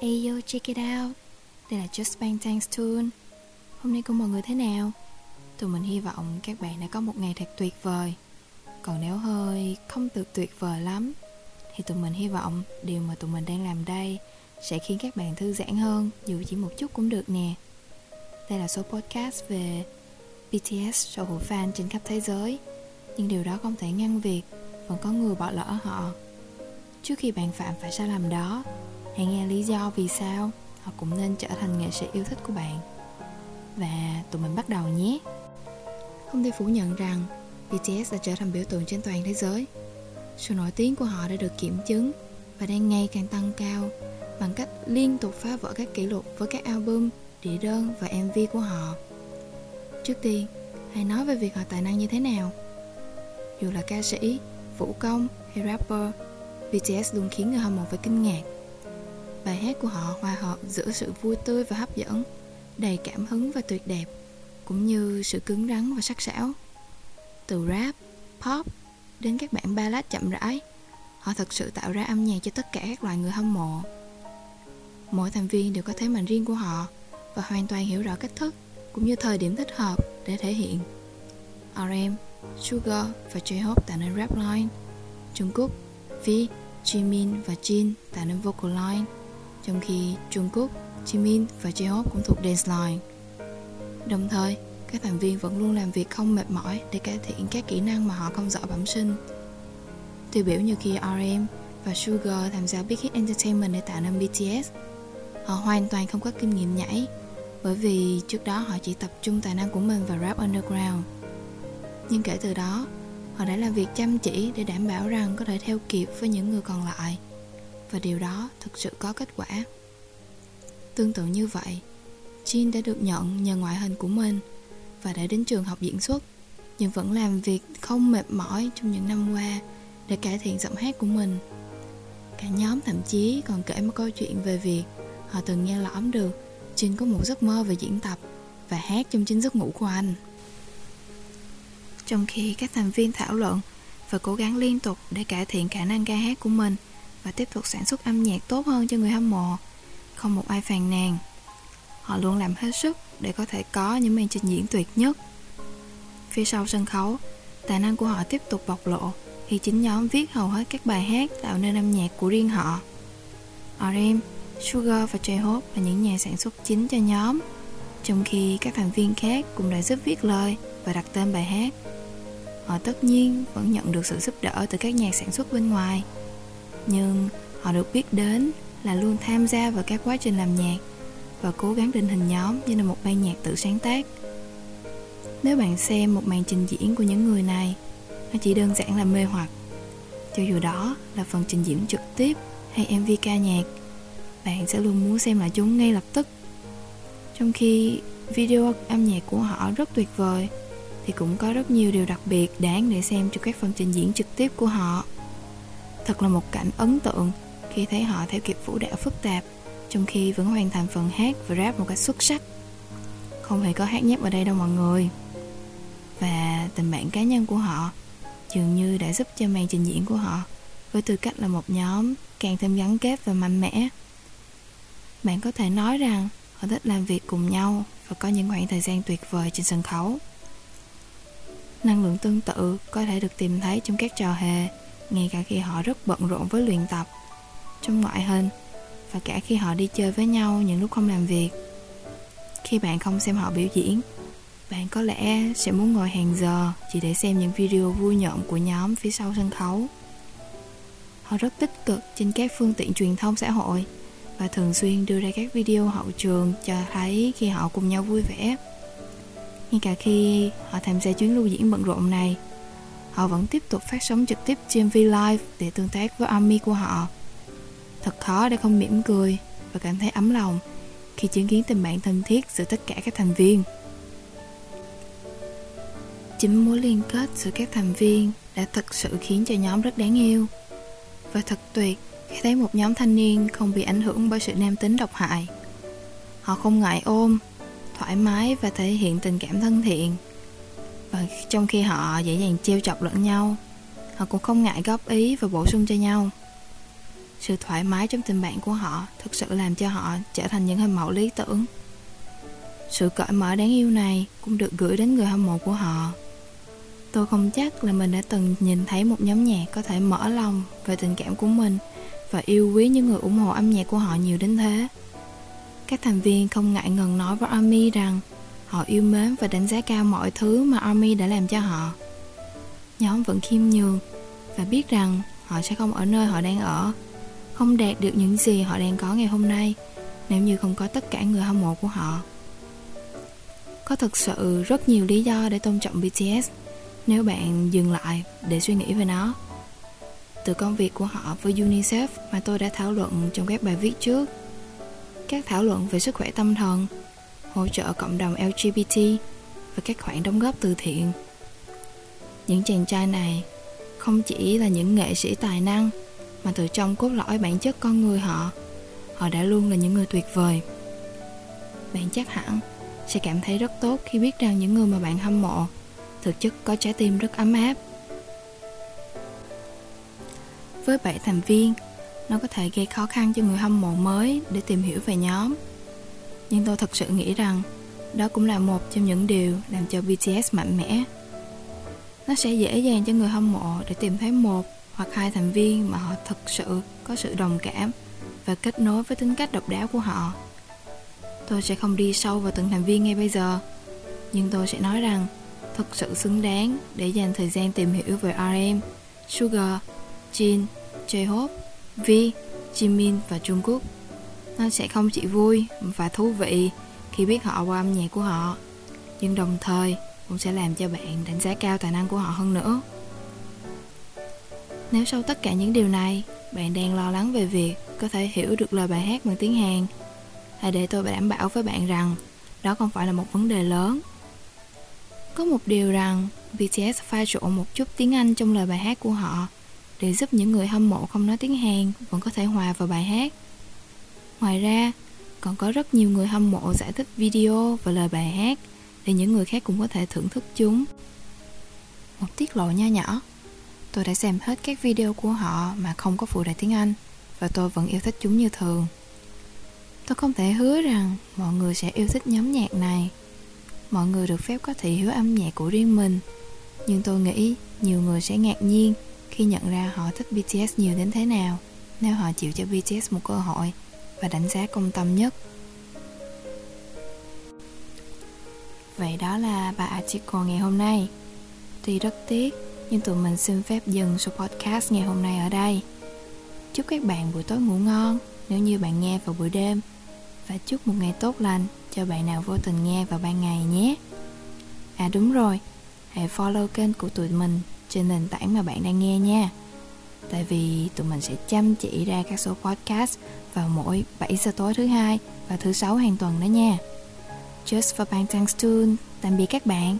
Hey yo, check it out. Đây là Just Bang Tanks Tune. Hôm nay của mọi người thế nào? Tụi mình hy vọng các bạn đã có một ngày thật tuyệt vời. Còn nếu hơi không được tuyệt vời lắm Thì tụi mình hy vọng điều mà tụi mình đang làm đây Sẽ khiến các bạn thư giãn hơn Dù chỉ một chút cũng được nè. Đây là số podcast về BTS sở hữu fan trên khắp thế giới. Nhưng điều đó không thể ngăn việc Vẫn có người bỏ lỡ họ. Trước khi bạn phạm phải sai lầm đó Hãy nghe lý do vì sao họ cũng nên trở thành nghệ sĩ yêu thích của bạn. Và tụi mình bắt đầu nhé. Không thể phủ nhận rằng BTS đã trở thành biểu tượng trên toàn thế giới. Sự nổi tiếng của họ đã được kiểm chứng và đang ngày càng tăng cao bằng cách liên tục phá vỡ các kỷ lục với các album, đĩa đơn và MV của họ. Trước tiên, hãy nói về việc họ tài năng như thế nào. Dù là ca sĩ, vũ công hay rapper, BTS luôn khiến người hâm mộ phải kinh ngạc Bài hát của họ hòa hợp giữa sự vui tươi và hấp dẫn, đầy cảm hứng và tuyệt đẹp, cũng như sự cứng rắn và sắc sảo. Từ rap, pop đến các bản ballad chậm rãi, họ thực sự tạo ra âm nhạc cho tất cả các loại người hâm mộ. Mỗi thành viên đều có thế mạnh riêng của họ và hoàn toàn hiểu rõ cách thức cũng như thời điểm thích hợp để thể hiện. RM, Sugar và J-Hope tạo nên rap line, trung quốc V, Jimin và Jin tạo nên vocal line trong khi Jungkook, Jimin và J-Hope cũng thuộc dance line. Đồng thời, các thành viên vẫn luôn làm việc không mệt mỏi để cải thiện các kỹ năng mà họ không giỏi bẩm sinh. Tiêu biểu như khi RM và Sugar tham gia Big Hit Entertainment để tạo nên BTS, họ hoàn toàn không có kinh nghiệm nhảy bởi vì trước đó họ chỉ tập trung tài năng của mình vào rap underground. Nhưng kể từ đó, họ đã làm việc chăm chỉ để đảm bảo rằng có thể theo kịp với những người còn lại và điều đó thực sự có kết quả. Tương tự như vậy, Jin đã được nhận nhờ ngoại hình của mình và đã đến trường học diễn xuất nhưng vẫn làm việc không mệt mỏi trong những năm qua để cải thiện giọng hát của mình. Cả nhóm thậm chí còn kể một câu chuyện về việc họ từng nghe lõm được Jin có một giấc mơ về diễn tập và hát trong chính giấc ngủ của anh. Trong khi các thành viên thảo luận và cố gắng liên tục để cải thiện khả năng ca hát của mình, và tiếp tục sản xuất âm nhạc tốt hơn cho người hâm mộ. Không một ai phàn nàn. Họ luôn làm hết sức để có thể có những màn trình diễn tuyệt nhất. Phía sau sân khấu, tài năng của họ tiếp tục bộc lộ khi chính nhóm viết hầu hết các bài hát tạo nên âm nhạc của riêng họ. RM, Sugar và J-Hope là những nhà sản xuất chính cho nhóm, trong khi các thành viên khác cũng đã giúp viết lời và đặt tên bài hát. Họ tất nhiên vẫn nhận được sự giúp đỡ từ các nhà sản xuất bên ngoài nhưng họ được biết đến là luôn tham gia vào các quá trình làm nhạc và cố gắng định hình nhóm như là một ban nhạc tự sáng tác. Nếu bạn xem một màn trình diễn của những người này, nó chỉ đơn giản là mê hoặc. Cho dù đó là phần trình diễn trực tiếp hay mv ca nhạc, bạn sẽ luôn muốn xem lại chúng ngay lập tức. Trong khi video âm nhạc của họ rất tuyệt vời, thì cũng có rất nhiều điều đặc biệt đáng để xem trong các phần trình diễn trực tiếp của họ. Thật là một cảnh ấn tượng khi thấy họ theo kịp vũ đạo phức tạp, trong khi vẫn hoàn thành phần hát và rap một cách xuất sắc. Không hề có hát nhép ở đây đâu mọi người. Và tình bạn cá nhân của họ dường như đã giúp cho màn trình diễn của họ với tư cách là một nhóm càng thêm gắn kết và mạnh mẽ. Bạn có thể nói rằng họ thích làm việc cùng nhau và có những khoảng thời gian tuyệt vời trên sân khấu. Năng lượng tương tự có thể được tìm thấy trong các trò hề ngay cả khi họ rất bận rộn với luyện tập trong ngoại hình, và cả khi họ đi chơi với nhau những lúc không làm việc. Khi bạn không xem họ biểu diễn, bạn có lẽ sẽ muốn ngồi hàng giờ chỉ để xem những video vui nhộn của nhóm phía sau sân khấu. Họ rất tích cực trên các phương tiện truyền thông xã hội và thường xuyên đưa ra các video hậu trường cho thấy khi họ cùng nhau vui vẻ. Ngay cả khi họ tham gia chuyến lưu diễn bận rộn này họ vẫn tiếp tục phát sóng trực tiếp trên V Live để tương tác với army của họ. Thật khó để không mỉm cười và cảm thấy ấm lòng khi chứng kiến tình bạn thân thiết giữa tất cả các thành viên. Chính mối liên kết giữa các thành viên đã thực sự khiến cho nhóm rất đáng yêu. Và thật tuyệt khi thấy một nhóm thanh niên không bị ảnh hưởng bởi sự nam tính độc hại. Họ không ngại ôm, thoải mái và thể hiện tình cảm thân thiện và trong khi họ dễ dàng trêu chọc lẫn nhau, họ cũng không ngại góp ý và bổ sung cho nhau. Sự thoải mái trong tình bạn của họ thực sự làm cho họ trở thành những hình mẫu lý tưởng. Sự cởi mở đáng yêu này cũng được gửi đến người hâm mộ của họ. Tôi không chắc là mình đã từng nhìn thấy một nhóm nhạc có thể mở lòng về tình cảm của mình và yêu quý những người ủng hộ âm nhạc của họ nhiều đến thế. Các thành viên không ngại ngần nói với army rằng họ yêu mến và đánh giá cao mọi thứ mà army đã làm cho họ. Nhóm vẫn khiêm nhường và biết rằng họ sẽ không ở nơi họ đang ở, không đạt được những gì họ đang có ngày hôm nay nếu như không có tất cả người hâm mộ của họ. Có thực sự rất nhiều lý do để tôn trọng bts nếu bạn dừng lại để suy nghĩ về nó. Từ công việc của họ với unicef mà tôi đã thảo luận trong các bài viết trước, các thảo luận về sức khỏe tâm thần hỗ trợ cộng đồng lgbt và các khoản đóng góp từ thiện. Những chàng trai này không chỉ là những nghệ sĩ tài năng, mà từ trong cốt lõi bản chất con người họ họ đã luôn là những người tuyệt vời. Bạn chắc hẳn sẽ cảm thấy rất tốt khi biết rằng những người mà bạn hâm mộ thực chất có trái tim rất ấm áp. Với bảy thành viên, nó có thể gây khó khăn cho người hâm mộ mới để tìm hiểu về nhóm nhưng tôi thật sự nghĩ rằng đó cũng là một trong những điều làm cho bts mạnh mẽ nó sẽ dễ dàng cho người hâm mộ để tìm thấy một hoặc hai thành viên mà họ thực sự có sự đồng cảm và kết nối với tính cách độc đáo của họ tôi sẽ không đi sâu vào từng thành viên ngay bây giờ nhưng tôi sẽ nói rằng thực sự xứng đáng để dành thời gian tìm hiểu về RM, Sugar, Jin, J-Hope, V, Jimin và Jungkook. Nó sẽ không chỉ vui và thú vị khi biết họ qua âm nhạc của họ, nhưng đồng thời cũng sẽ làm cho bạn đánh giá cao tài năng của họ hơn nữa. Nếu sau tất cả những điều này, bạn đang lo lắng về việc có thể hiểu được lời bài hát bằng tiếng Hàn, hãy để tôi đảm bảo với bạn rằng đó không phải là một vấn đề lớn. Có một điều rằng BTS pha trộn một chút tiếng Anh trong lời bài hát của họ để giúp những người hâm mộ không nói tiếng Hàn vẫn có thể hòa vào bài hát. Ngoài ra, còn có rất nhiều người hâm mộ giải thích video và lời bài hát để những người khác cũng có thể thưởng thức chúng. Một tiết lộ nho nhỏ, tôi đã xem hết các video của họ mà không có phụ đề tiếng Anh và tôi vẫn yêu thích chúng như thường. Tôi không thể hứa rằng mọi người sẽ yêu thích nhóm nhạc này. Mọi người được phép có thị hiếu âm nhạc của riêng mình, nhưng tôi nghĩ nhiều người sẽ ngạc nhiên khi nhận ra họ thích BTS nhiều đến thế nào nếu họ chịu cho BTS một cơ hội và đánh giá công tâm nhất. Vậy đó là bài article ngày hôm nay. Tuy rất tiếc, nhưng tụi mình xin phép dừng số podcast ngày hôm nay ở đây. Chúc các bạn buổi tối ngủ ngon nếu như bạn nghe vào buổi đêm và chúc một ngày tốt lành cho bạn nào vô tình nghe vào ban ngày nhé. À đúng rồi, hãy follow kênh của tụi mình trên nền tảng mà bạn đang nghe nha. Tại vì tụi mình sẽ chăm chỉ ra các số podcast vào mỗi 7 giờ tối thứ hai và thứ sáu hàng tuần đó nha. Just for Bang Thanks Tune. Tạm biệt các bạn.